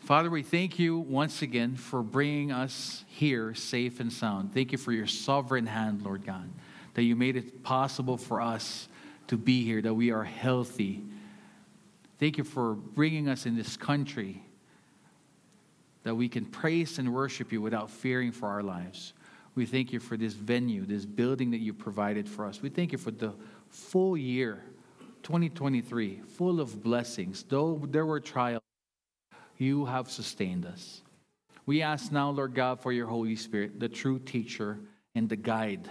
Father, we thank you once again for bringing us here safe and sound. Thank you for your sovereign hand, Lord God, that you made it possible for us to be here, that we are healthy. Thank you for bringing us in this country that we can praise and worship you without fearing for our lives. We thank you for this venue, this building that you provided for us. We thank you for the full year, 2023, full of blessings. Though there were trials, you have sustained us. We ask now, Lord God, for your Holy Spirit, the true teacher and the guide.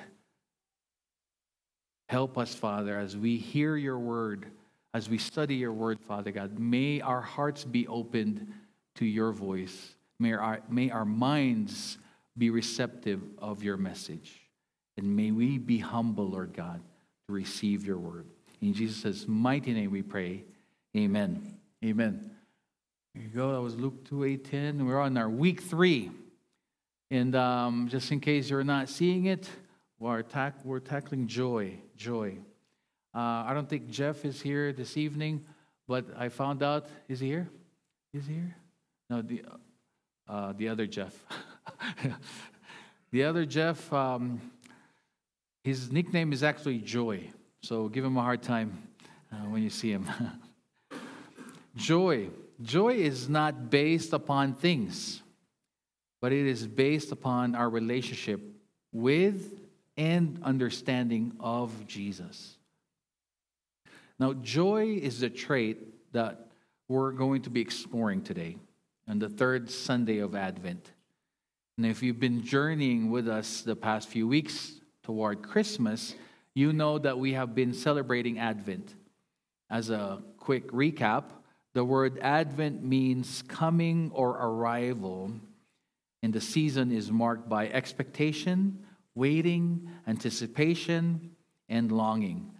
Help us, Father, as we hear your word, as we study your word, Father God. May our hearts be opened to your voice. May our, may our minds be receptive of your message. And may we be humble, Lord God, to receive your word. In Jesus' mighty name we pray. Amen. Amen. There you go. That was Luke 2 8 10. We're on our week three. And um, just in case you're not seeing it, we're, tack- we're tackling joy. Joy. Uh, I don't think Jeff is here this evening, but I found out. Is he here? Is he here? No, the, uh, the other Jeff. the other Jeff, um, his nickname is actually Joy. So give him a hard time uh, when you see him. Joy. Joy is not based upon things, but it is based upon our relationship with and understanding of Jesus. Now, joy is the trait that we're going to be exploring today on the third Sunday of Advent. And if you've been journeying with us the past few weeks toward Christmas, you know that we have been celebrating Advent. As a quick recap, the word Advent means coming or arrival, and the season is marked by expectation, waiting, anticipation, and longing.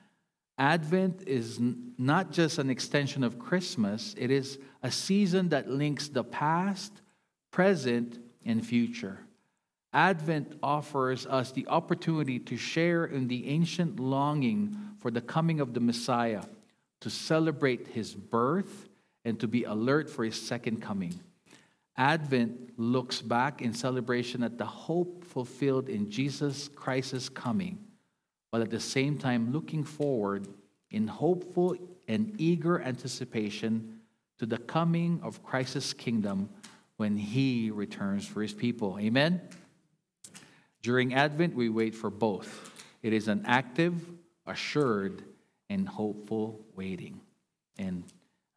Advent is not just an extension of Christmas, it is a season that links the past, present, and future. Advent offers us the opportunity to share in the ancient longing for the coming of the Messiah, to celebrate his birth, and to be alert for his second coming. Advent looks back in celebration at the hope fulfilled in Jesus Christ's coming, while at the same time looking forward in hopeful and eager anticipation to the coming of Christ's kingdom when he returns for his people. Amen? During Advent, we wait for both. It is an active, assured, and hopeful waiting. And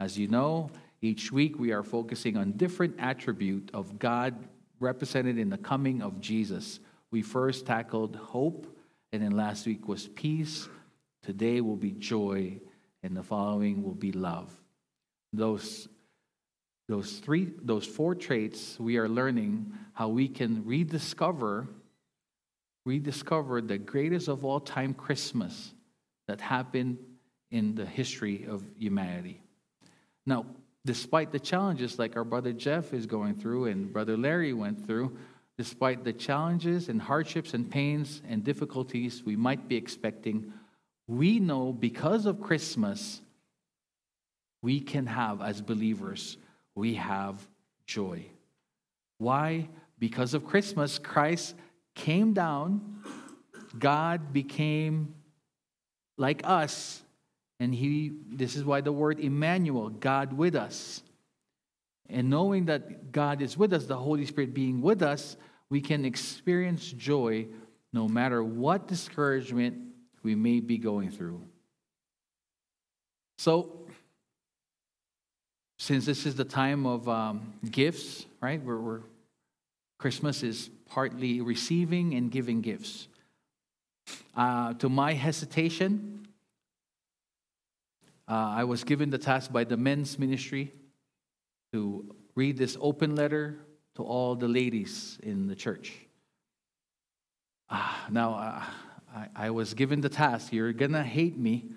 as you know, each week we are focusing on different attribute of God represented in the coming of Jesus. We first tackled hope, and then last week was peace. Today will be joy, and the following will be love. Those those three those four traits we are learning how we can rediscover rediscover the greatest of all time Christmas that happened in the history of humanity. Now, despite the challenges like our brother Jeff is going through and brother Larry went through, despite the challenges and hardships and pains and difficulties we might be expecting, we know because of Christmas, we can have, as believers, we have joy. Why? Because of Christmas, Christ came down, God became like us and he this is why the word Emmanuel, God with us. And knowing that God is with us, the Holy Spirit being with us, we can experience joy no matter what discouragement we may be going through. So, since this is the time of um, gifts, right? We're, we're, Christmas is partly receiving and giving gifts. Uh, to my hesitation, uh, I was given the task by the men's ministry to read this open letter to all the ladies in the church. Ah, now, uh, I, I was given the task. You're going to hate me,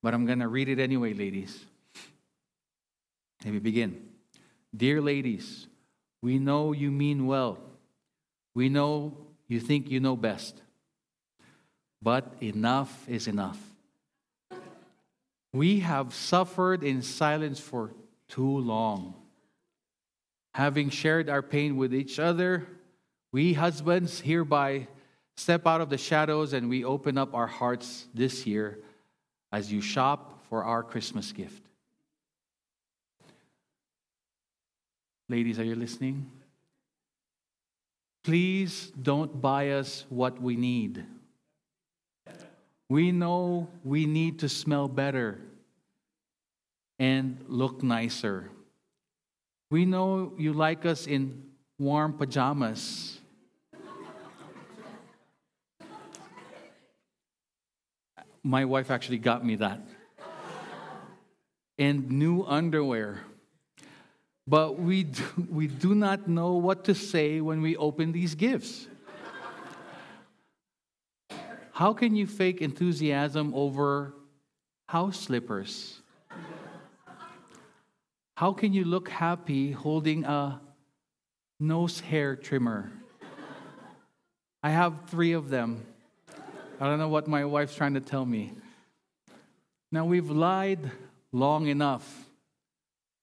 but I'm going to read it anyway, ladies. Let me begin. Dear ladies, we know you mean well. We know you think you know best. But enough is enough. We have suffered in silence for too long. Having shared our pain with each other, we husbands hereby step out of the shadows and we open up our hearts this year as you shop for our Christmas gift. Ladies, are you listening? Please don't buy us what we need. We know we need to smell better and look nicer. We know you like us in warm pajamas. My wife actually got me that. And new underwear. But we do, we do not know what to say when we open these gifts. How can you fake enthusiasm over house slippers? How can you look happy holding a nose hair trimmer? I have three of them. I don't know what my wife's trying to tell me. Now, we've lied long enough.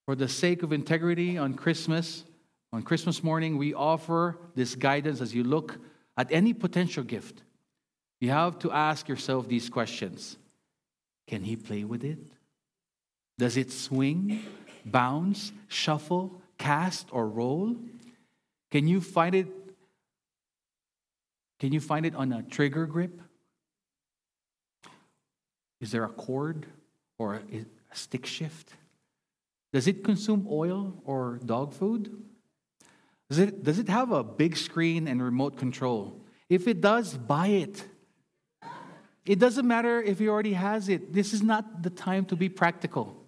For the sake of integrity on Christmas, on Christmas morning, we offer this guidance as you look at any potential gift. You have to ask yourself these questions Can he play with it? Does it swing, bounce, shuffle, cast, or roll? Can you find it? Can you find it on a trigger grip? Is there a cord or a stick shift? Does it consume oil or dog food? Does it, does it have a big screen and remote control? If it does, buy it. It doesn't matter if he already has it. This is not the time to be practical.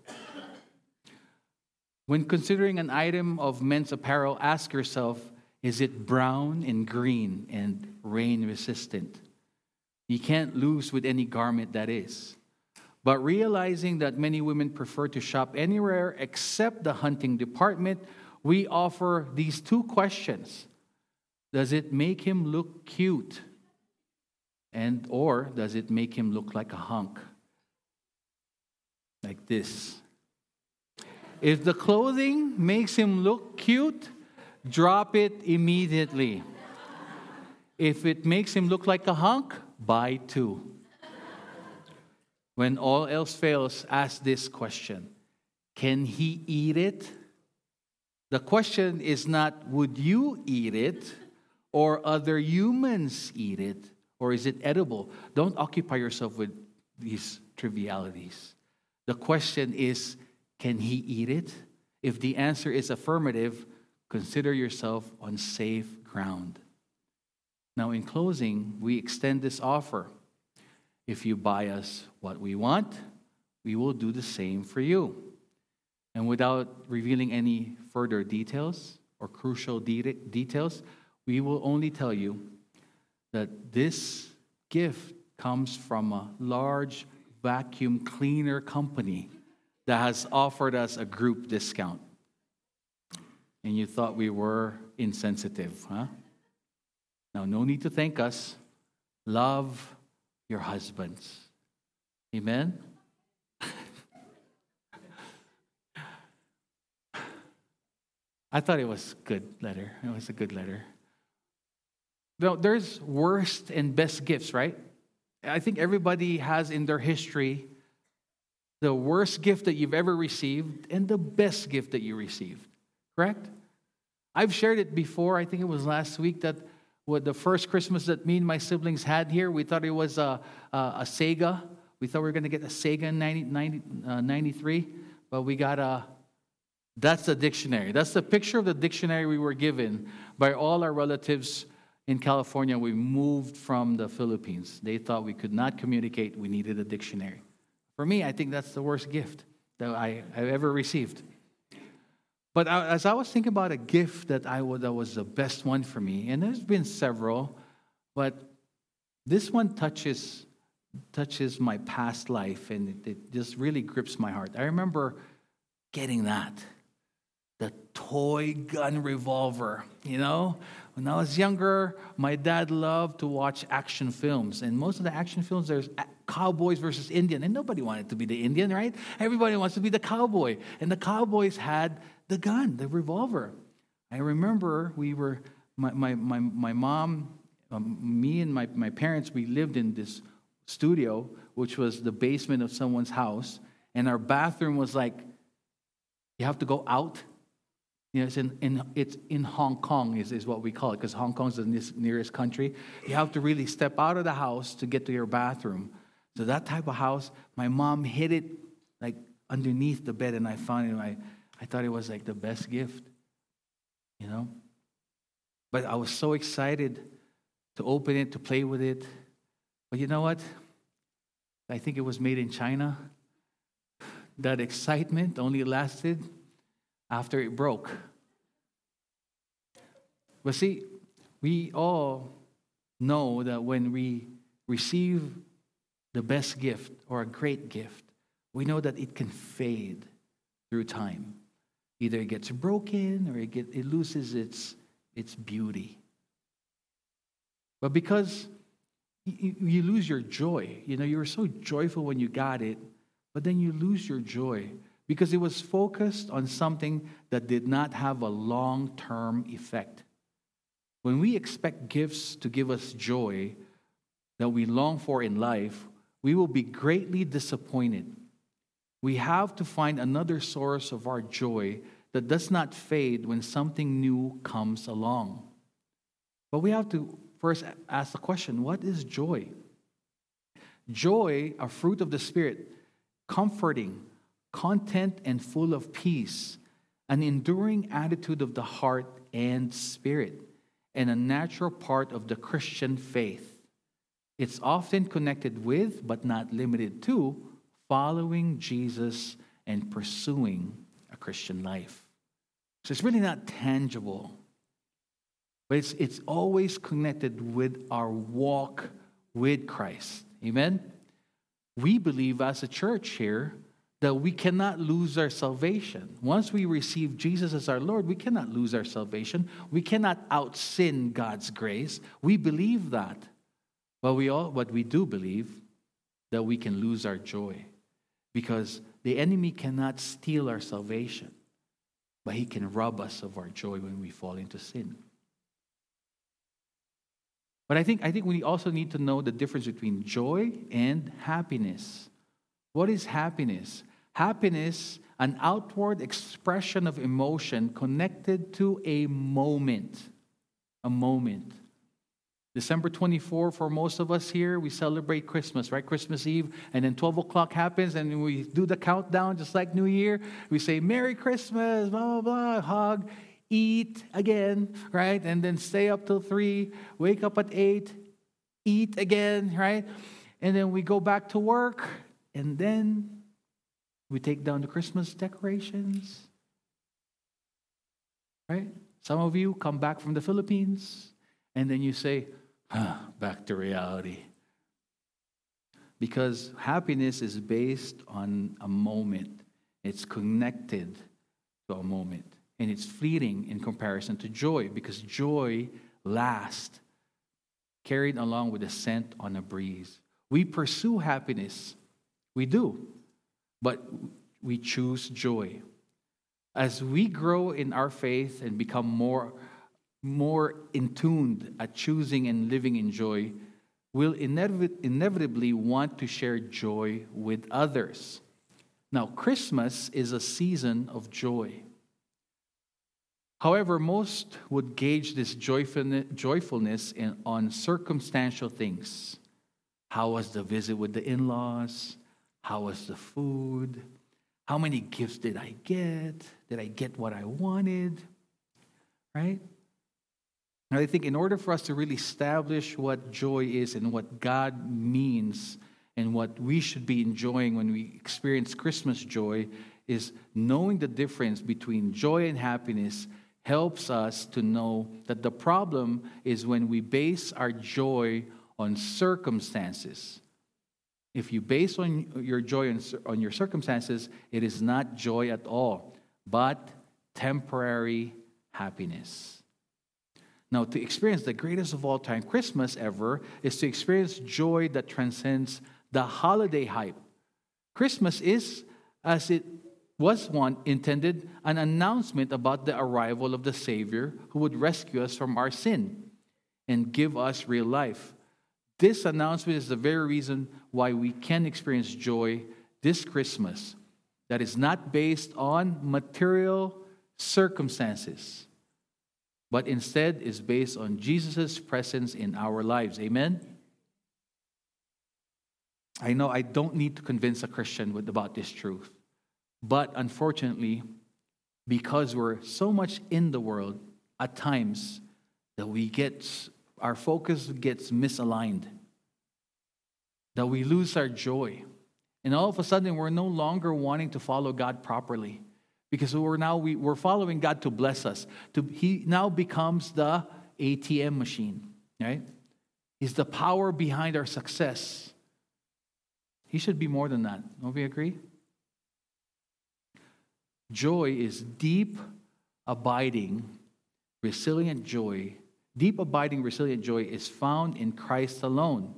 When considering an item of men's apparel, ask yourself is it brown and green and rain resistant? You can't lose with any garment that is. But realizing that many women prefer to shop anywhere except the hunting department, we offer these two questions Does it make him look cute? And or does it make him look like a hunk? Like this. If the clothing makes him look cute, drop it immediately. If it makes him look like a hunk, buy two. When all else fails, ask this question Can he eat it? The question is not, Would you eat it? Or other humans eat it? Or is it edible? Don't occupy yourself with these trivialities. The question is, Can he eat it? If the answer is affirmative, consider yourself on safe ground. Now, in closing, we extend this offer. If you buy us what we want, we will do the same for you. And without revealing any further details or crucial de- details, we will only tell you that this gift comes from a large vacuum cleaner company that has offered us a group discount. And you thought we were insensitive, huh? Now, no need to thank us. Love your husbands. Amen? I thought it was good letter. It was a good letter. No, there's worst and best gifts, right? I think everybody has in their history the worst gift that you've ever received and the best gift that you received. Correct? I've shared it before. I think it was last week that what the first Christmas that me and my siblings had here, we thought it was a, a, a Sega. We thought we were going to get a Sega in 90, 90, uh, 93, but we got a, that's the dictionary. That's the picture of the dictionary we were given by all our relatives in California. We moved from the Philippines. They thought we could not communicate, we needed a dictionary. For me, I think that's the worst gift that I, I've ever received. But I, as I was thinking about a gift that I would, that was the best one for me, and there's been several, but this one touches touches my past life, and it, it just really grips my heart. I remember getting that, the toy gun revolver. You know, when I was younger, my dad loved to watch action films, and most of the action films there's cowboys versus Indian, and nobody wanted to be the Indian, right? Everybody wants to be the cowboy, and the cowboys had the gun, the revolver. I remember we were my my my, my mom, um, me and my, my parents, we lived in this studio, which was the basement of someone's house, and our bathroom was like you have to go out. You know, it's in, in, it's in Hong Kong, is, is what we call it, because Hong Kong is the nearest country. You have to really step out of the house to get to your bathroom. So, that type of house, my mom hid it like underneath the bed, and I found it. I, I thought it was like the best gift, you know? But I was so excited to open it, to play with it. But you know what? I think it was made in China that excitement only lasted after it broke. But see, we all know that when we receive the best gift or a great gift, we know that it can fade through time. Either it gets broken or it, get, it loses its, its beauty. But because you, you lose your joy, you know, you were so joyful when you got it, but then you lose your joy because it was focused on something that did not have a long term effect. When we expect gifts to give us joy that we long for in life, we will be greatly disappointed. We have to find another source of our joy that does not fade when something new comes along. But we have to first ask the question what is joy? Joy, a fruit of the Spirit, comforting, content, and full of peace, an enduring attitude of the heart and spirit, and a natural part of the Christian faith. It's often connected with, but not limited to, following Jesus and pursuing a Christian life. So it's really not tangible, but it's, it's always connected with our walk with Christ. Amen? we believe as a church here that we cannot lose our salvation. Once we receive Jesus as our Lord, we cannot lose our salvation. We cannot out sin God's grace. We believe that. But we all what we do believe that we can lose our joy because the enemy cannot steal our salvation, but he can rob us of our joy when we fall into sin. But I think, I think we also need to know the difference between joy and happiness. What is happiness? Happiness, an outward expression of emotion connected to a moment. A moment. December 24, for most of us here, we celebrate Christmas, right? Christmas Eve, and then 12 o'clock happens, and we do the countdown just like New Year. We say, Merry Christmas, blah, blah, blah, hug eat again, right? And then stay up till three, wake up at eight, eat again, right? And then we go back to work, and then we take down the Christmas decorations, right? Some of you come back from the Philippines, and then you say, back to reality. Because happiness is based on a moment, it's connected to a moment and it's fleeting in comparison to joy because joy lasts, carried along with the scent on a breeze. We pursue happiness, we do, but we choose joy. As we grow in our faith and become more, more in tuned at choosing and living in joy, we'll inevitably want to share joy with others. Now, Christmas is a season of joy. However, most would gauge this joyfulness in, on circumstantial things. How was the visit with the in laws? How was the food? How many gifts did I get? Did I get what I wanted? Right? And I think in order for us to really establish what joy is and what God means and what we should be enjoying when we experience Christmas joy, is knowing the difference between joy and happiness helps us to know that the problem is when we base our joy on circumstances. If you base on your joy on, on your circumstances, it is not joy at all, but temporary happiness. Now, to experience the greatest of all time Christmas ever is to experience joy that transcends the holiday hype. Christmas is, as it was one intended, an announcement about the arrival of the Savior who would rescue us from our sin and give us real life. This announcement is the very reason why we can experience joy this Christmas that is not based on material circumstances, but instead is based on Jesus' presence in our lives. Amen? I know I don't need to convince a Christian with, about this truth, but unfortunately, because we're so much in the world, at times that we get our focus gets misaligned, that we lose our joy. And all of a sudden, we're no longer wanting to follow God properly because we're now we, we're following God to bless us. To, he now becomes the ATM machine, right? He's the power behind our success. He should be more than that. Don't we agree? Joy is deep, abiding, resilient joy Deep, abiding, resilient joy is found in Christ alone.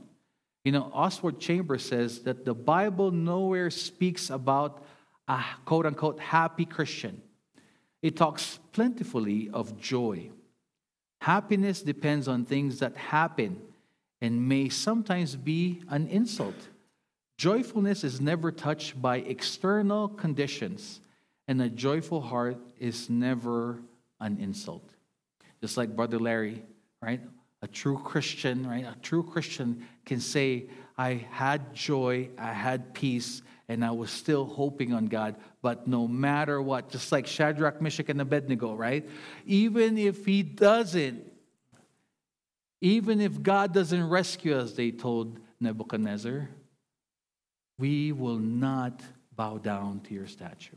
You know, Oswald Chambers says that the Bible nowhere speaks about a quote unquote happy Christian. It talks plentifully of joy. Happiness depends on things that happen and may sometimes be an insult. Joyfulness is never touched by external conditions, and a joyful heart is never an insult. Just like Brother Larry, right? A true Christian, right? A true Christian can say, I had joy, I had peace, and I was still hoping on God. But no matter what, just like Shadrach, Meshach, and Abednego, right? Even if he doesn't, even if God doesn't rescue us, they told Nebuchadnezzar, we will not bow down to your statue.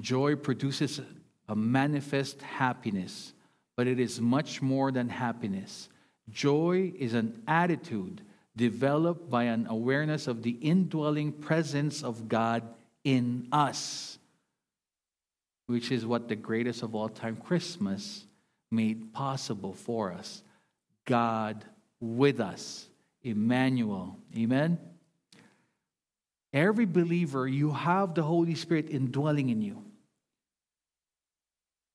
Joy produces a manifest happiness, but it is much more than happiness. Joy is an attitude developed by an awareness of the indwelling presence of God in us, which is what the greatest of all time Christmas made possible for us. God with us, Emmanuel. Amen? Every believer, you have the Holy Spirit indwelling in you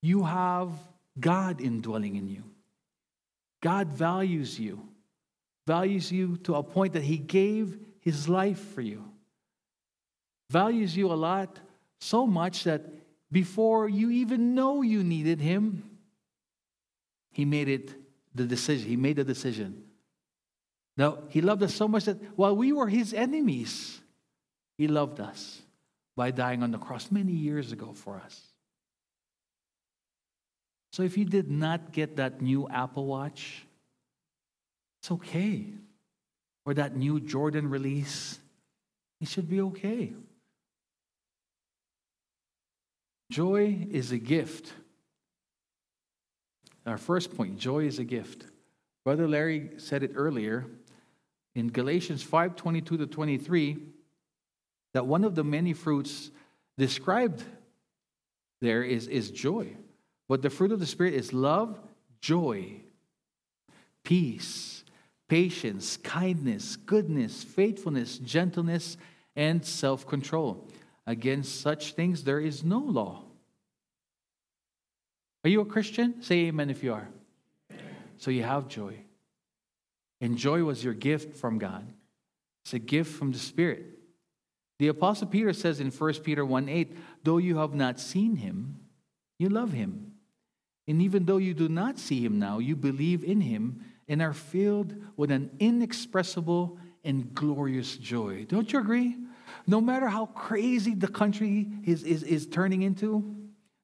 you have God indwelling in you. God values you, values you to a point that He gave His life for you, values you a lot, so much that before you even know you needed Him, He made it the decision. He made the decision. Now, He loved us so much that while we were His enemies, He loved us by dying on the cross many years ago for us. So if you did not get that new Apple Watch, it's okay. Or that new Jordan release, it should be okay. Joy is a gift. Our first point joy is a gift. Brother Larry said it earlier in Galatians 5 22 to 23 that one of the many fruits described there is, is joy. But the fruit of the Spirit is love, joy, peace, patience, kindness, goodness, faithfulness, gentleness, and self control. Against such things there is no law. Are you a Christian? Say amen if you are. So you have joy. And joy was your gift from God. It's a gift from the Spirit. The Apostle Peter says in 1 Peter 1 8, though you have not seen him, you love him. And even though you do not see him now, you believe in him and are filled with an inexpressible and glorious joy. Don't you agree? No matter how crazy the country is, is, is turning into,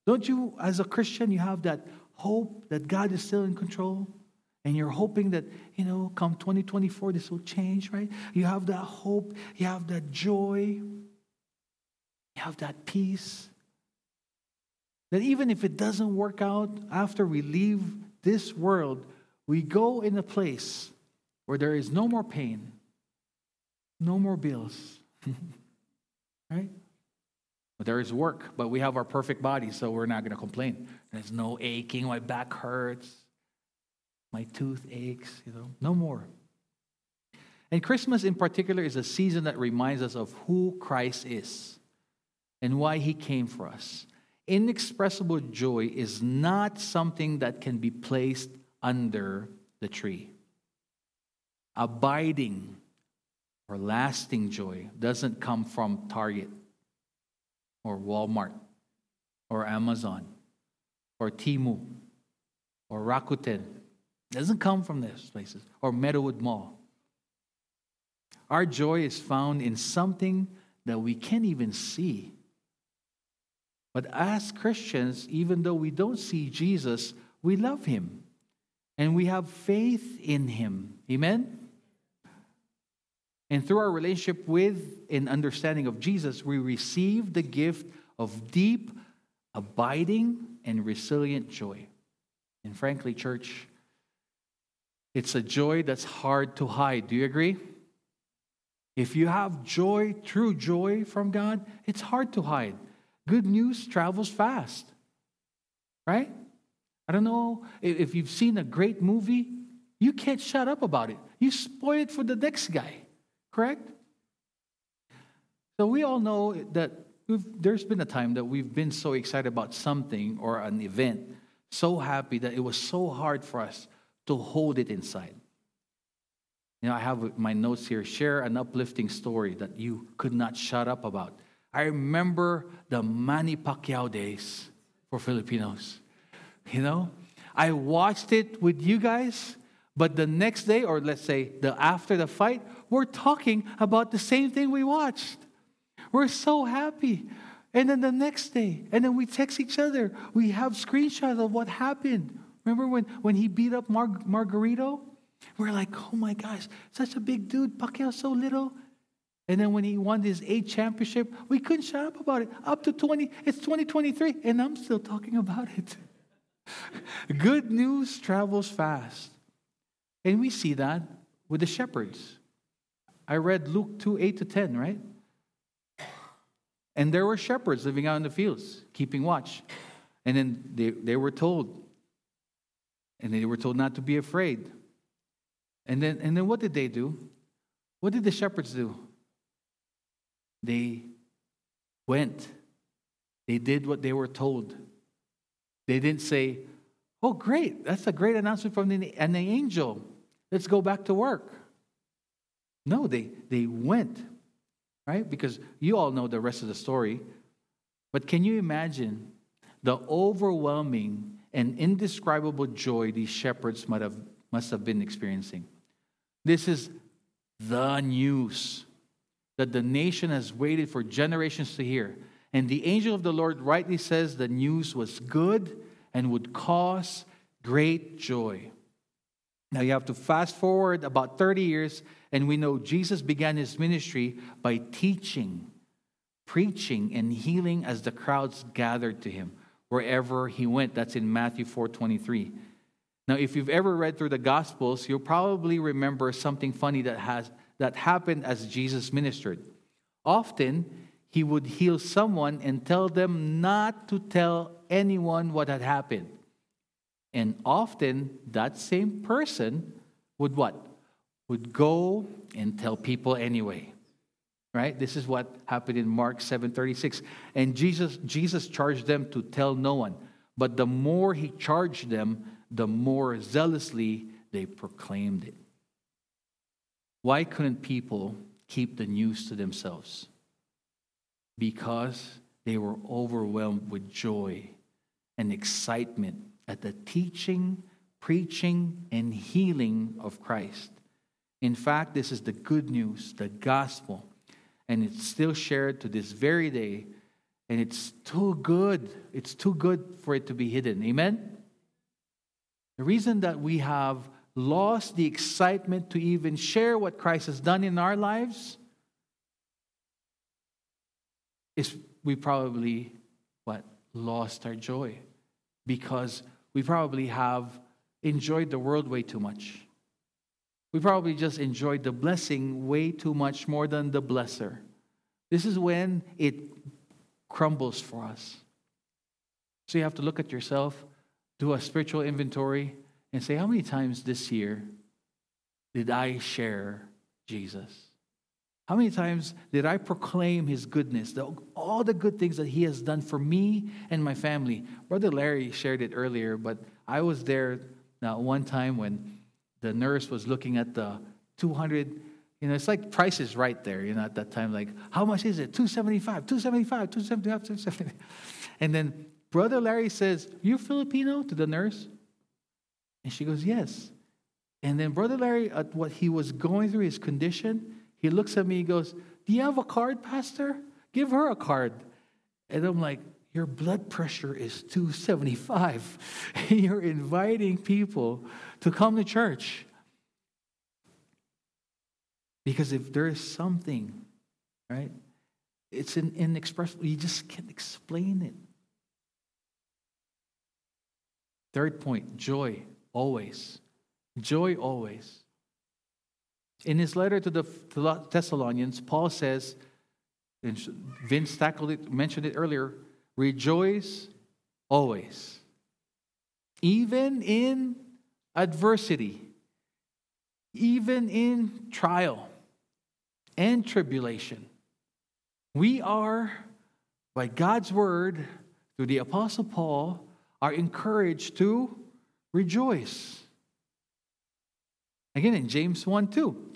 don't you, as a Christian, you have that hope that God is still in control? And you're hoping that, you know, come 2024, this will change, right? You have that hope, you have that joy. You have that peace. That even if it doesn't work out after we leave this world, we go in a place where there is no more pain, no more bills, right? But there is work, but we have our perfect body, so we're not going to complain. There's no aching, my back hurts, my tooth aches, you know, no more. And Christmas in particular is a season that reminds us of who Christ is and why he came for us. Inexpressible joy is not something that can be placed under the tree. Abiding or lasting joy doesn't come from Target or Walmart or Amazon or Temu or Rakuten. It doesn't come from those places or Meadowood Mall. Our joy is found in something that we can't even see. But as Christians, even though we don't see Jesus, we love him and we have faith in him. Amen? And through our relationship with and understanding of Jesus, we receive the gift of deep, abiding, and resilient joy. And frankly, church, it's a joy that's hard to hide. Do you agree? If you have joy, true joy from God, it's hard to hide. Good news travels fast, right? I don't know if you've seen a great movie, you can't shut up about it. You spoil it for the next guy, correct? So we all know that there's been a time that we've been so excited about something or an event, so happy that it was so hard for us to hold it inside. You know, I have my notes here share an uplifting story that you could not shut up about. I remember the Manny Pacquiao days for Filipinos. You know, I watched it with you guys, but the next day, or let's say the after the fight, we're talking about the same thing we watched. We're so happy. And then the next day, and then we text each other. We have screenshots of what happened. Remember when, when he beat up Mar- Margarito? We're like, oh my gosh, such a big dude. Pacquiao so little. And then when he won his eighth championship, we couldn't shut up about it. Up to 20, it's 2023, and I'm still talking about it. Good news travels fast. And we see that with the shepherds. I read Luke 2 8 to 10, right? And there were shepherds living out in the fields, keeping watch. And then they, they were told, and they were told not to be afraid. And then, and then what did they do? What did the shepherds do? They went. They did what they were told. They didn't say, Oh, great, that's a great announcement from the, an angel. Let's go back to work. No, they, they went, right? Because you all know the rest of the story. But can you imagine the overwhelming and indescribable joy these shepherds might have, must have been experiencing? This is the news that the nation has waited for generations to hear. And the angel of the Lord rightly says the news was good and would cause great joy. Now you have to fast forward about 30 years, and we know Jesus began his ministry by teaching, preaching, and healing as the crowds gathered to him wherever he went. That's in Matthew 4 23. Now, if you've ever read through the Gospels, you'll probably remember something funny that, has, that happened as Jesus ministered. Often, he would heal someone and tell them not to tell anyone what had happened. And often, that same person would what? Would go and tell people anyway. Right? This is what happened in Mark 7:36. And Jesus Jesus charged them to tell no one. But the more he charged them, the more zealously they proclaimed it. Why couldn't people keep the news to themselves? Because they were overwhelmed with joy and excitement at the teaching, preaching, and healing of Christ. In fact, this is the good news, the gospel, and it's still shared to this very day, and it's too good. It's too good for it to be hidden. Amen? The reason that we have lost the excitement to even share what Christ has done in our lives is we probably, what, lost our joy because we probably have enjoyed the world way too much. We probably just enjoyed the blessing way too much more than the blesser. This is when it crumbles for us. So you have to look at yourself, do a spiritual inventory, and say, How many times this year did I share Jesus? How many times did I proclaim his goodness, the, all the good things that he has done for me and my family? Brother Larry shared it earlier, but I was there now one time when the nurse was looking at the 200 you know it's like prices right there you know at that time like how much is it? 275 275 275 275 and then brother larry says you filipino? to the nurse. And she goes yes. And then brother larry at what he was going through his condition he looks at me he goes do you have a card pastor give her a card and i'm like your blood pressure is 275 and you're inviting people to come to church. Because if there is something, right, it's in, inexpressible. You just can't explain it. Third point joy, always. Joy, always. In his letter to the Thessalonians, Paul says, and Vince tackled it, mentioned it earlier, rejoice always. Even in adversity, even in trial and tribulation. We are, by God's word, through the Apostle Paul, are encouraged to rejoice. Again, in James 1 2,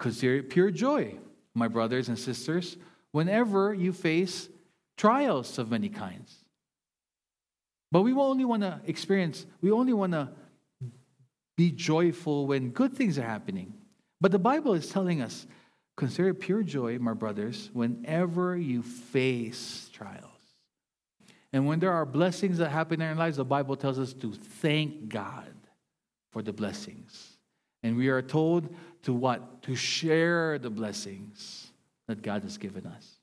consider it pure joy, my brothers and sisters, whenever you face trials of many kinds. But we only want to experience, we only want to be joyful when good things are happening. But the Bible is telling us consider it pure joy, my brothers, whenever you face trials. And when there are blessings that happen in our lives, the Bible tells us to thank God for the blessings. And we are told to what? To share the blessings that God has given us.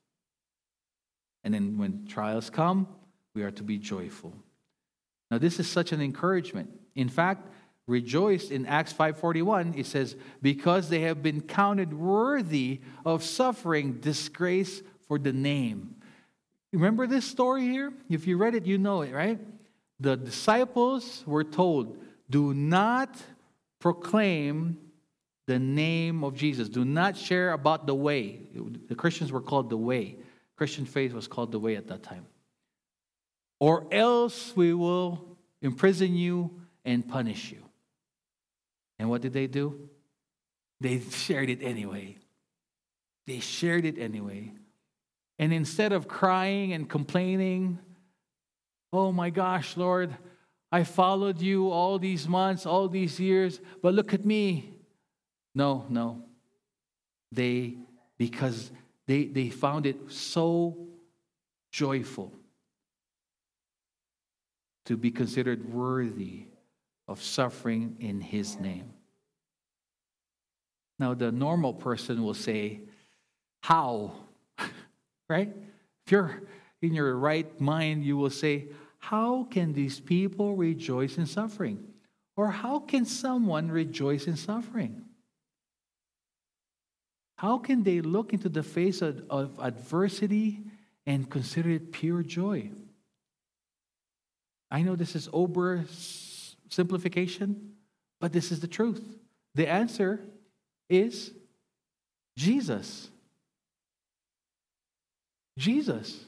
And then when trials come, we are to be joyful. Now, this is such an encouragement. In fact, rejoiced in Acts 5:41 it says because they have been counted worthy of suffering disgrace for the name. Remember this story here? If you read it you know it, right? The disciples were told, "Do not proclaim the name of Jesus. Do not share about the way." The Christians were called the way. Christian faith was called the way at that time. Or else we will imprison you and punish you. And what did they do? They shared it anyway. They shared it anyway. And instead of crying and complaining, oh my gosh, Lord, I followed you all these months, all these years, but look at me. No, no. They, because they, they found it so joyful to be considered worthy of suffering in his name. Now, the normal person will say, How? right? If you're in your right mind, you will say, How can these people rejoice in suffering? Or how can someone rejoice in suffering? How can they look into the face of, of adversity and consider it pure joy? I know this is over simplification, but this is the truth. The answer is Jesus. Jesus.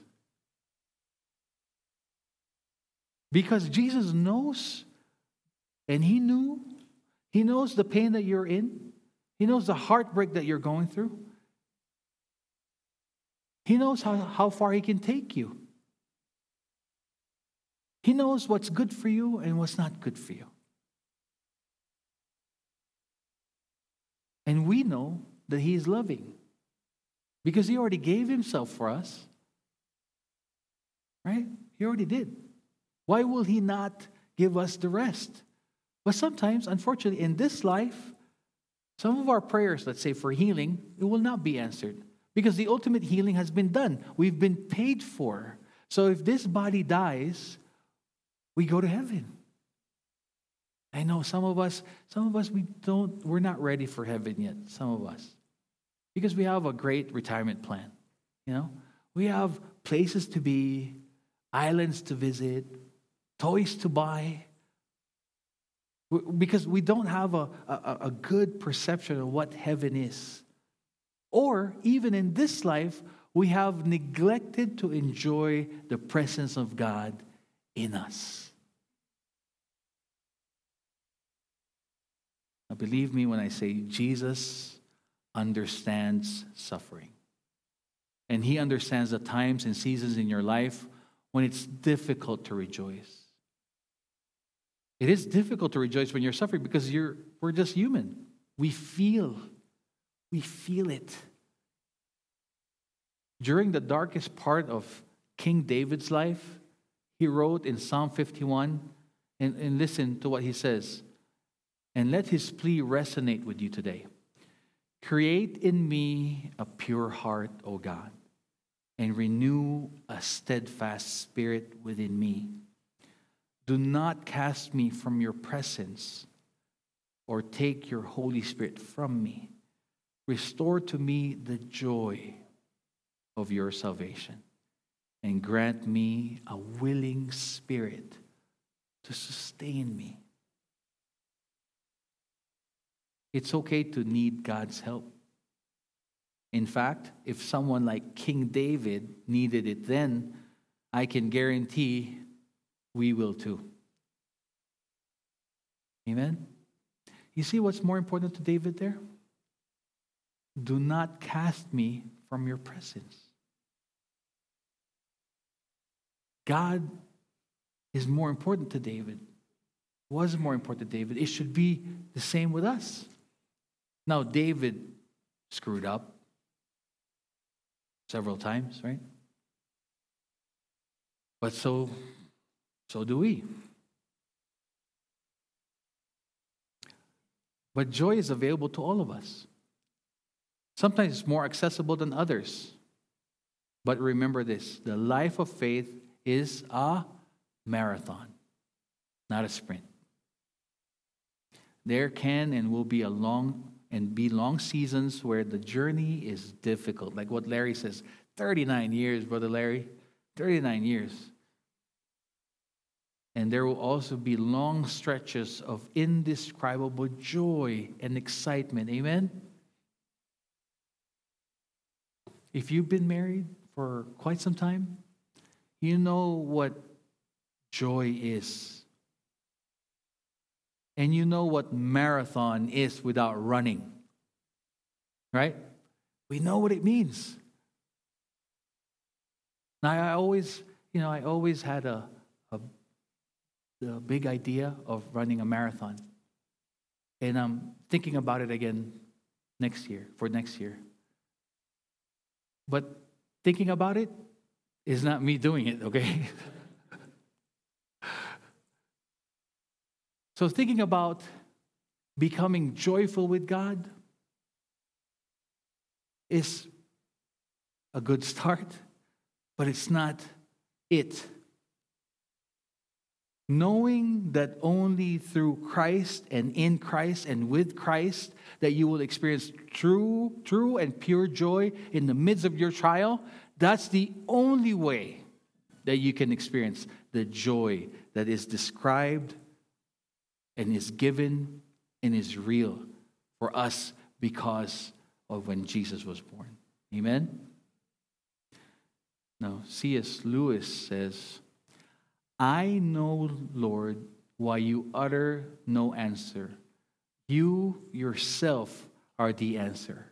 Because Jesus knows, and He knew, He knows the pain that you're in, He knows the heartbreak that you're going through. He knows how, how far He can take you. He knows what's good for you and what's not good for you. And we know that He is loving because He already gave Himself for us. Right? He already did. Why will He not give us the rest? But sometimes, unfortunately, in this life, some of our prayers, let's say for healing, it will not be answered. Because the ultimate healing has been done. We've been paid for. So if this body dies, we go to heaven. I know some of us, some of us we don't we're not ready for heaven yet, some of us. Because we have a great retirement plan. You know? We have places to be, islands to visit, toys to buy. Because we don't have a, a, a good perception of what heaven is. Or even in this life, we have neglected to enjoy the presence of God in us. Now, believe me when I say Jesus understands suffering. And he understands the times and seasons in your life when it's difficult to rejoice. It is difficult to rejoice when you're suffering because you're, we're just human. We feel, we feel it. During the darkest part of King David's life, he wrote in Psalm 51, and, and listen to what he says, and let his plea resonate with you today. Create in me a pure heart, O God, and renew a steadfast spirit within me. Do not cast me from your presence or take your Holy Spirit from me. Restore to me the joy of your salvation and grant me a willing spirit to sustain me. It's okay to need God's help. In fact, if someone like King David needed it then, I can guarantee we will too. Amen? You see what's more important to David there? Do not cast me from your presence. God is more important to David, was more important to David. It should be the same with us. Now, David screwed up several times, right? But so, so do we. But joy is available to all of us. Sometimes it's more accessible than others. But remember this the life of faith is a marathon, not a sprint. There can and will be a long and be long seasons where the journey is difficult. Like what Larry says 39 years, Brother Larry, 39 years. And there will also be long stretches of indescribable joy and excitement. Amen? If you've been married for quite some time, you know what joy is. And you know what marathon is without running. Right? We know what it means. Now, I always, you know, I always had a, a big idea of running a marathon. And I'm thinking about it again next year, for next year. But thinking about it is not me doing it, okay? So, thinking about becoming joyful with God is a good start, but it's not it. Knowing that only through Christ and in Christ and with Christ that you will experience true, true and pure joy in the midst of your trial, that's the only way that you can experience the joy that is described and is given and is real for us because of when Jesus was born. Amen? Now, C.S. Lewis says, I know, Lord, why you utter no answer. You yourself are the answer.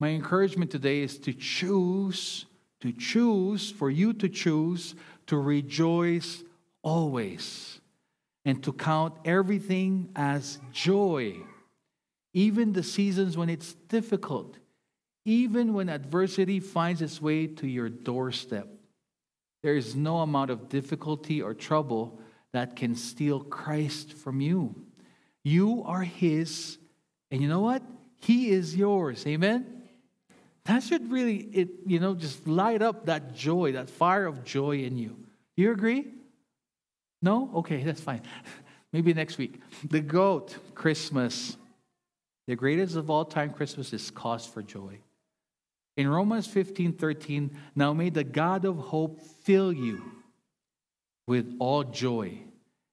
My encouragement today is to choose, to choose, for you to choose to rejoice always and to count everything as joy, even the seasons when it's difficult, even when adversity finds its way to your doorstep. There is no amount of difficulty or trouble that can steal Christ from you. You are His, and you know what? He is yours. Amen? That should really, it, you know, just light up that joy, that fire of joy in you. You agree? No? Okay, that's fine. Maybe next week. The goat, Christmas. The greatest of all time Christmas is cause for joy. In Romans 15 13, now may the God of hope fill you with all joy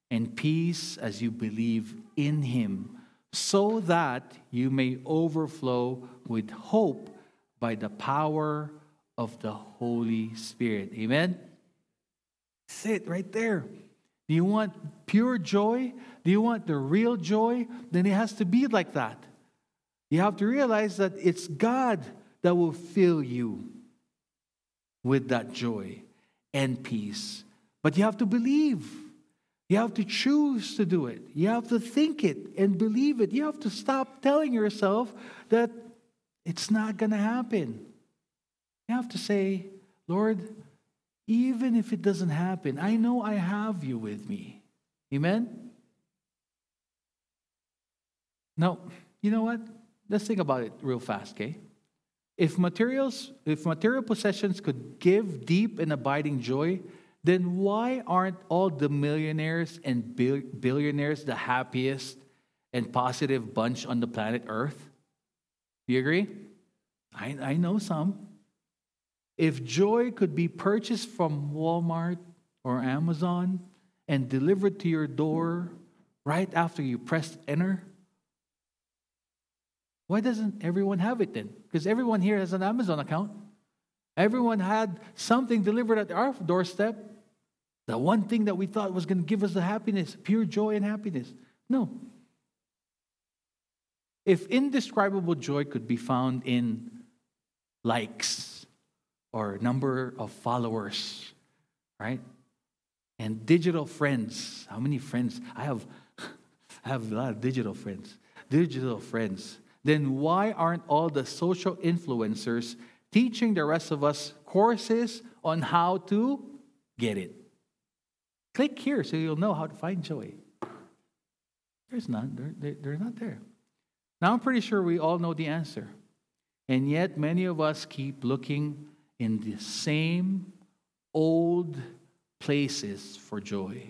and peace as you believe in him, so that you may overflow with hope by the power of the Holy Spirit. Amen? Sit right there. Do you want pure joy? Do you want the real joy? Then it has to be like that. You have to realize that it's God that will fill you with that joy and peace. But you have to believe. You have to choose to do it. You have to think it and believe it. You have to stop telling yourself that it's not going to happen. You have to say, Lord, even if it doesn't happen, I know I have you with me. Amen? Now, you know what? Let's think about it real fast, okay? If materials, if material possessions could give deep and abiding joy, then why aren't all the millionaires and billionaires the happiest and positive bunch on the planet Earth? Do you agree? I, I know some. If joy could be purchased from Walmart or Amazon and delivered to your door right after you press enter, why doesn't everyone have it then? Because everyone here has an Amazon account. Everyone had something delivered at our doorstep. The one thing that we thought was going to give us the happiness, pure joy and happiness. No. If indescribable joy could be found in likes or number of followers, right? And digital friends. How many friends? I have, I have a lot of digital friends. Digital friends then why aren't all the social influencers teaching the rest of us courses on how to get it? Click here so you'll know how to find joy. There's none, they're, they're not there. Now, I'm pretty sure we all know the answer. And yet, many of us keep looking in the same old places for joy.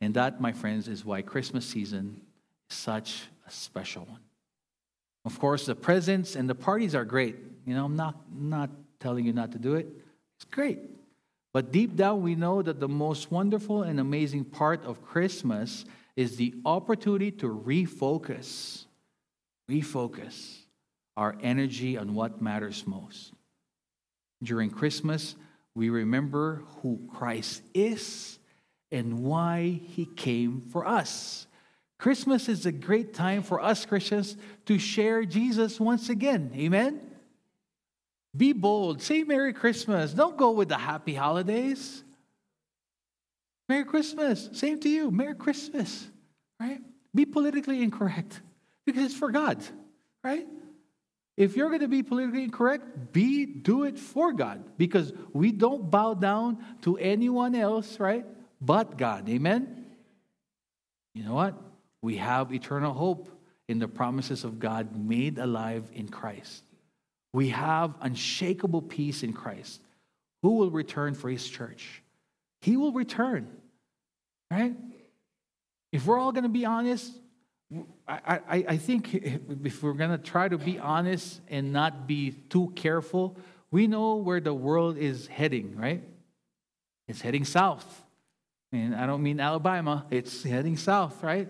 And that, my friends, is why Christmas season such a special one. Of course, the presents and the parties are great. You know, I'm not, not telling you not to do it, it's great. But deep down, we know that the most wonderful and amazing part of Christmas is the opportunity to refocus, refocus our energy on what matters most. During Christmas, we remember who Christ is and why he came for us. Christmas is a great time for us Christians to share Jesus once again. Amen? Be bold. Say Merry Christmas. Don't go with the happy holidays. Merry Christmas. Same to you. Merry Christmas. Right? Be politically incorrect because it's for God. Right? If you're going to be politically incorrect, be do it for God because we don't bow down to anyone else, right? But God. Amen. You know what? We have eternal hope in the promises of God made alive in Christ. We have unshakable peace in Christ. Who will return for his church? He will return, right? If we're all going to be honest, I, I, I think if we're going to try to be honest and not be too careful, we know where the world is heading, right? It's heading south. And I don't mean Alabama, it's heading south, right?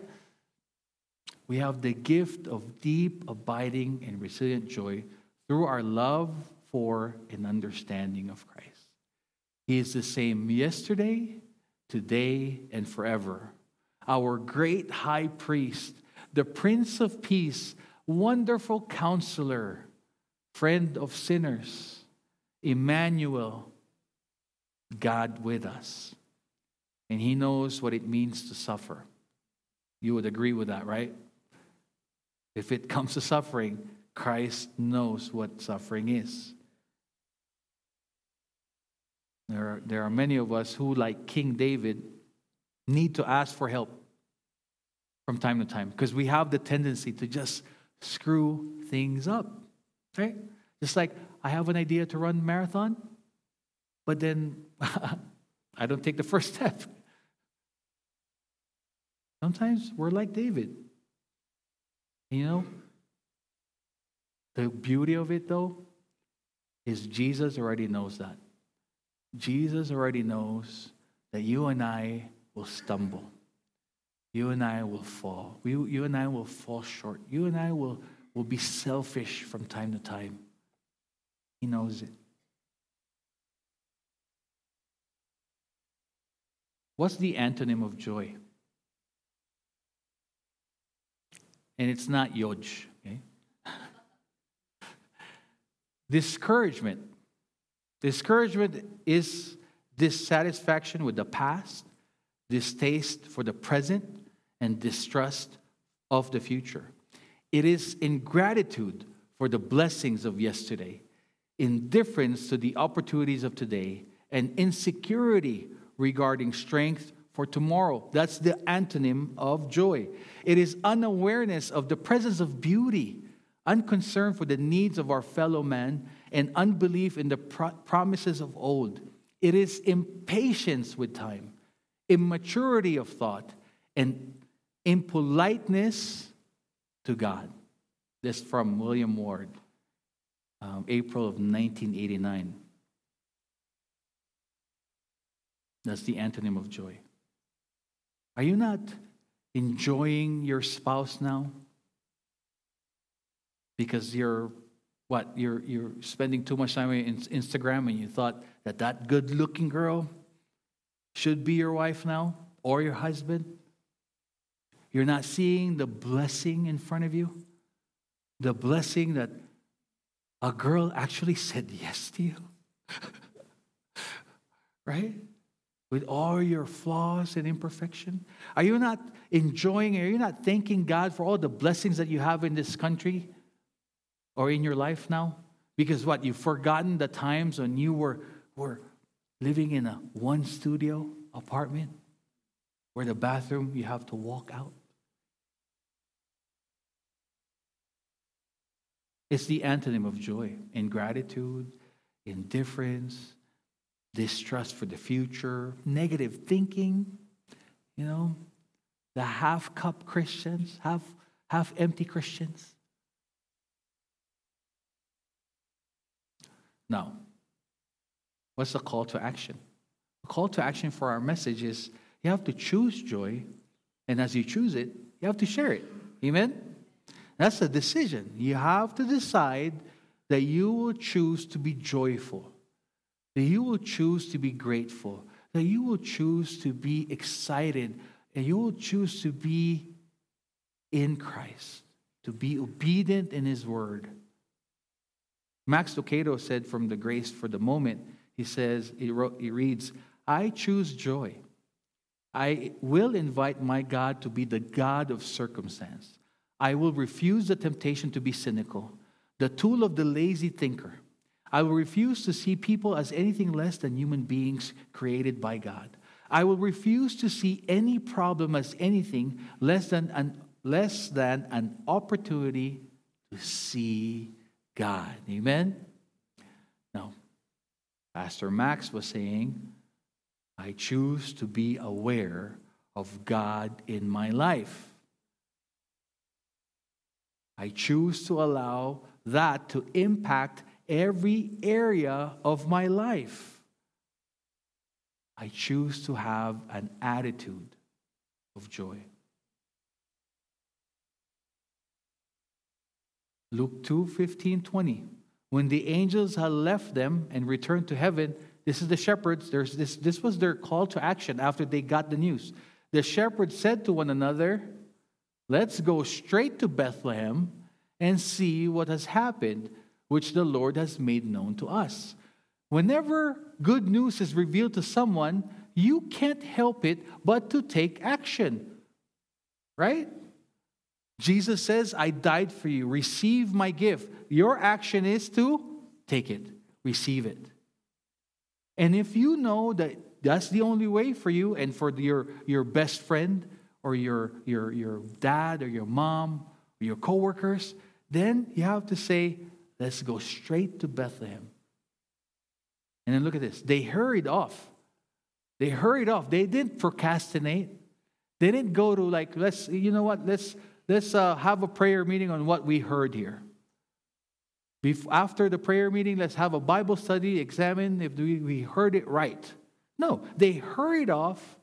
We have the gift of deep, abiding, and resilient joy through our love for and understanding of Christ. He is the same yesterday, today, and forever. Our great high priest, the Prince of Peace, wonderful counselor, friend of sinners, Emmanuel, God with us. And he knows what it means to suffer. You would agree with that, right? If it comes to suffering, Christ knows what suffering is. There are, there are many of us who, like King David, need to ask for help from time to time because we have the tendency to just screw things up. Right? Just like I have an idea to run marathon, but then I don't take the first step. Sometimes we're like David. You know, the beauty of it though is Jesus already knows that. Jesus already knows that you and I will stumble. You and I will fall. You, you and I will fall short. You and I will, will be selfish from time to time. He knows it. What's the antonym of joy? And it's not yoj, okay? Discouragement. Discouragement is dissatisfaction with the past, distaste for the present, and distrust of the future. It is ingratitude for the blessings of yesterday, indifference to the opportunities of today, and insecurity regarding strength for tomorrow. That's the antonym of joy. It is unawareness of the presence of beauty, unconcern for the needs of our fellow man, and unbelief in the pro- promises of old. It is impatience with time, immaturity of thought, and impoliteness to God. This from William Ward, um, April of 1989. That's the antonym of joy. Are you not enjoying your spouse now? Because you're what you're you're spending too much time on Instagram and you thought that that good looking girl should be your wife now or your husband? You're not seeing the blessing in front of you? The blessing that a girl actually said yes to you? Right with all your flaws and imperfection are you not enjoying are you not thanking god for all the blessings that you have in this country or in your life now? Because what, you've forgotten the times when you were, were living in a one studio apartment where the bathroom you have to walk out? It's the antonym of joy ingratitude, indifference, distrust for the future, negative thinking, you know, the half cup Christians, half, half empty Christians. Now, what's the call to action? The call to action for our message is you have to choose joy, and as you choose it, you have to share it. Amen? That's a decision. You have to decide that you will choose to be joyful, that you will choose to be grateful, that you will choose to be excited, and you will choose to be in Christ, to be obedient in His word. Max Lucado said from the Grace for the Moment, he says, he, wrote, he reads, I choose joy. I will invite my God to be the God of circumstance. I will refuse the temptation to be cynical, the tool of the lazy thinker. I will refuse to see people as anything less than human beings created by God. I will refuse to see any problem as anything less than an, less than an opportunity to see God. Amen? Now, Pastor Max was saying, I choose to be aware of God in my life. I choose to allow that to impact every area of my life. I choose to have an attitude of joy. Luke 2 15, 20. When the angels had left them and returned to heaven, this is the shepherds. There's this, this was their call to action after they got the news. The shepherds said to one another, Let's go straight to Bethlehem and see what has happened, which the Lord has made known to us. Whenever good news is revealed to someone, you can't help it but to take action. Right? Jesus says, I died for you. Receive my gift. Your action is to take it, receive it. And if you know that that's the only way for you and for your, your best friend or your, your, your dad or your mom or your coworkers, then you have to say, let's go straight to Bethlehem. And then look at this. They hurried off. They hurried off. They didn't procrastinate. They didn't go to like, let's, you know what, let's let's uh, have a prayer meeting on what we heard here. Before, after the prayer meeting, let's have a Bible study, examine if we, we heard it right. No, they hurried off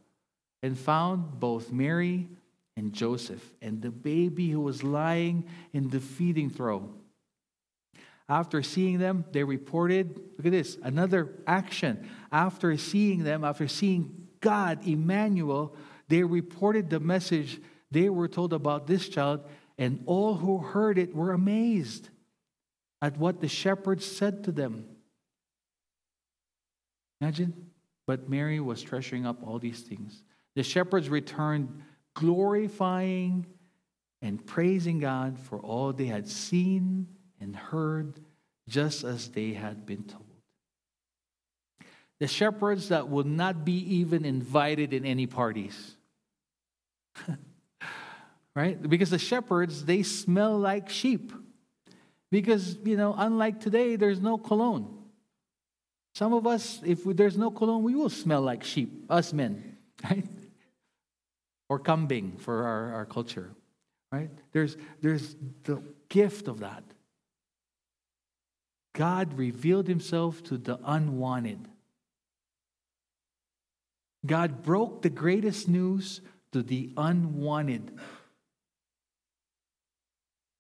and found both Mary and Joseph and the baby who was lying in the feeding trough. After seeing them, they reported, look at this, another action. After seeing them, after seeing God, Emmanuel, they reported the message they were told about this child, and all who heard it were amazed at what the shepherds said to them. Imagine. But Mary was treasuring up all these things. The shepherds returned glorifying and praising God for all they had seen and heard, just as they had been told. The shepherds that would not be even invited in any parties. right? Because the shepherds, they smell like sheep. Because, you know, unlike today, there's no cologne. Some of us, if there's no cologne, we will smell like sheep, us men, right? Or kambing for our, our culture, right? There's, there's the gift of that. God revealed himself to the unwanted. God broke the greatest news to the unwanted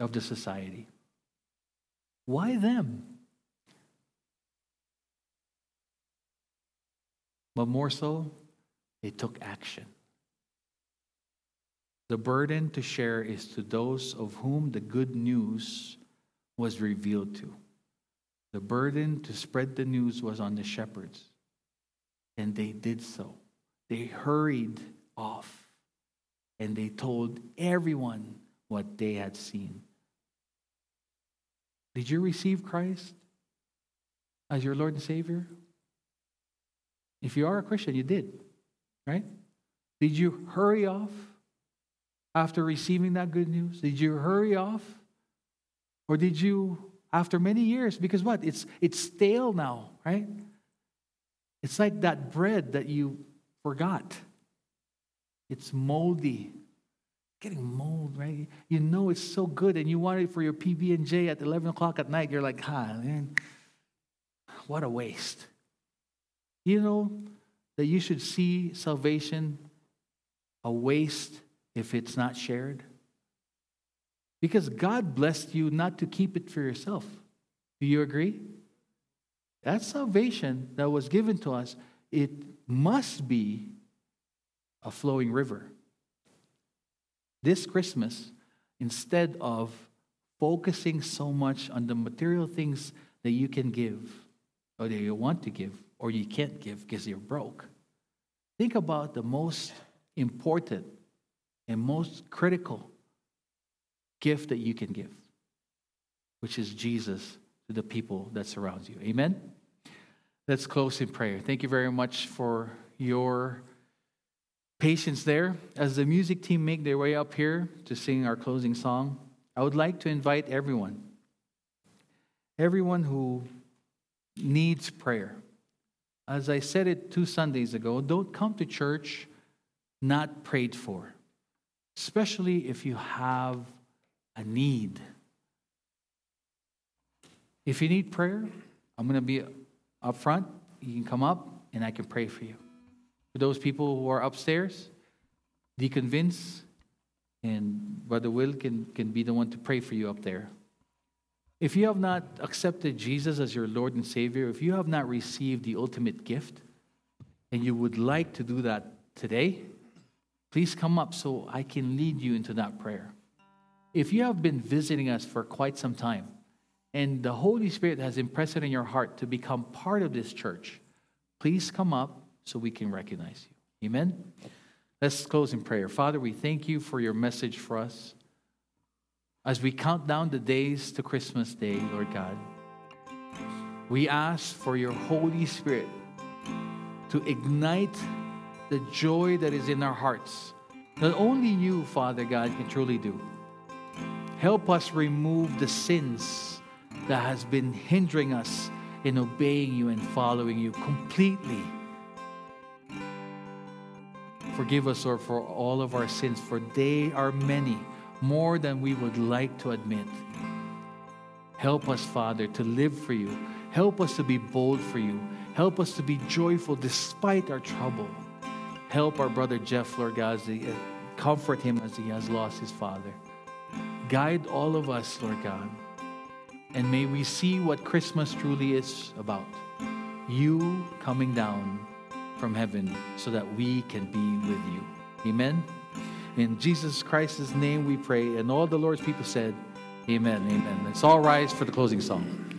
of the society. Why them? But more so, they took action. The burden to share is to those of whom the good news was revealed to. The burden to spread the news was on the shepherds, and they did so. They hurried off and they told everyone what they had seen. Did you receive Christ as your Lord and Savior? If you are a Christian, you did, right? Did you hurry off after receiving that good news? Did you hurry off? Or did you, after many years, because what? It's, it's stale now, right? It's like that bread that you forgot. It's moldy getting mold, right? You know it's so good, and you want it for your PB and J at eleven o'clock at night. You're like, ah, man, what a waste. You know that you should see salvation a waste if it's not shared, because God blessed you not to keep it for yourself. Do you agree? That salvation that was given to us, it must be a flowing river this Christmas, instead of focusing so much on the material things that you can give, or that you want to give, or you can't give because you're broke, think about the most important and most critical gift that you can give, which is Jesus to the people that surround you. Amen? Let's close in prayer. Thank you very much for your patience there. As the music team make their way up here to sing our closing song, I would like to invite everyone, everyone who needs prayer. As I said it two Sundays ago, don't come to church not prayed for, especially if you have a need. If you need prayer, I'm going to be up front. You can come up and I can pray for you. For those people who are upstairs, Deacon Vince and Brother Will can, can be the one to pray for you up there. If you have not accepted Jesus as your Lord and Savior, if you have not received the ultimate gift, and you would like to do that today, please come up so I can lead you into that prayer. If you have been visiting us for quite some time, and the Holy Spirit has impressed it in your heart to become part of this church, please come up so we can recognize you. Amen? Let's close in prayer. Father, we thank you for your message for us. As we count down the days to Christmas Day, Lord God, we ask for your Holy Spirit to ignite the joy that is in our hearts. That only you, Father God, can truly do. Help us remove the sins that has been hindering us in obeying you and following you completely. Forgive us, Lord, for all of our sins, for they are many, more than we would like to admit. Help us, Father, to live for you. Help us to be bold for you. Help us to be joyful despite our trouble. Help our brother Jeff, Lord God, uh, comfort him as he has lost his father. Guide all of us, Lord God. And may we see what Christmas truly is about. You coming down from heaven so that we can be with you. Amen. In Jesus Christ's name we pray. And all the Lord's people said, Amen. Amen. Let's all rise for the closing song.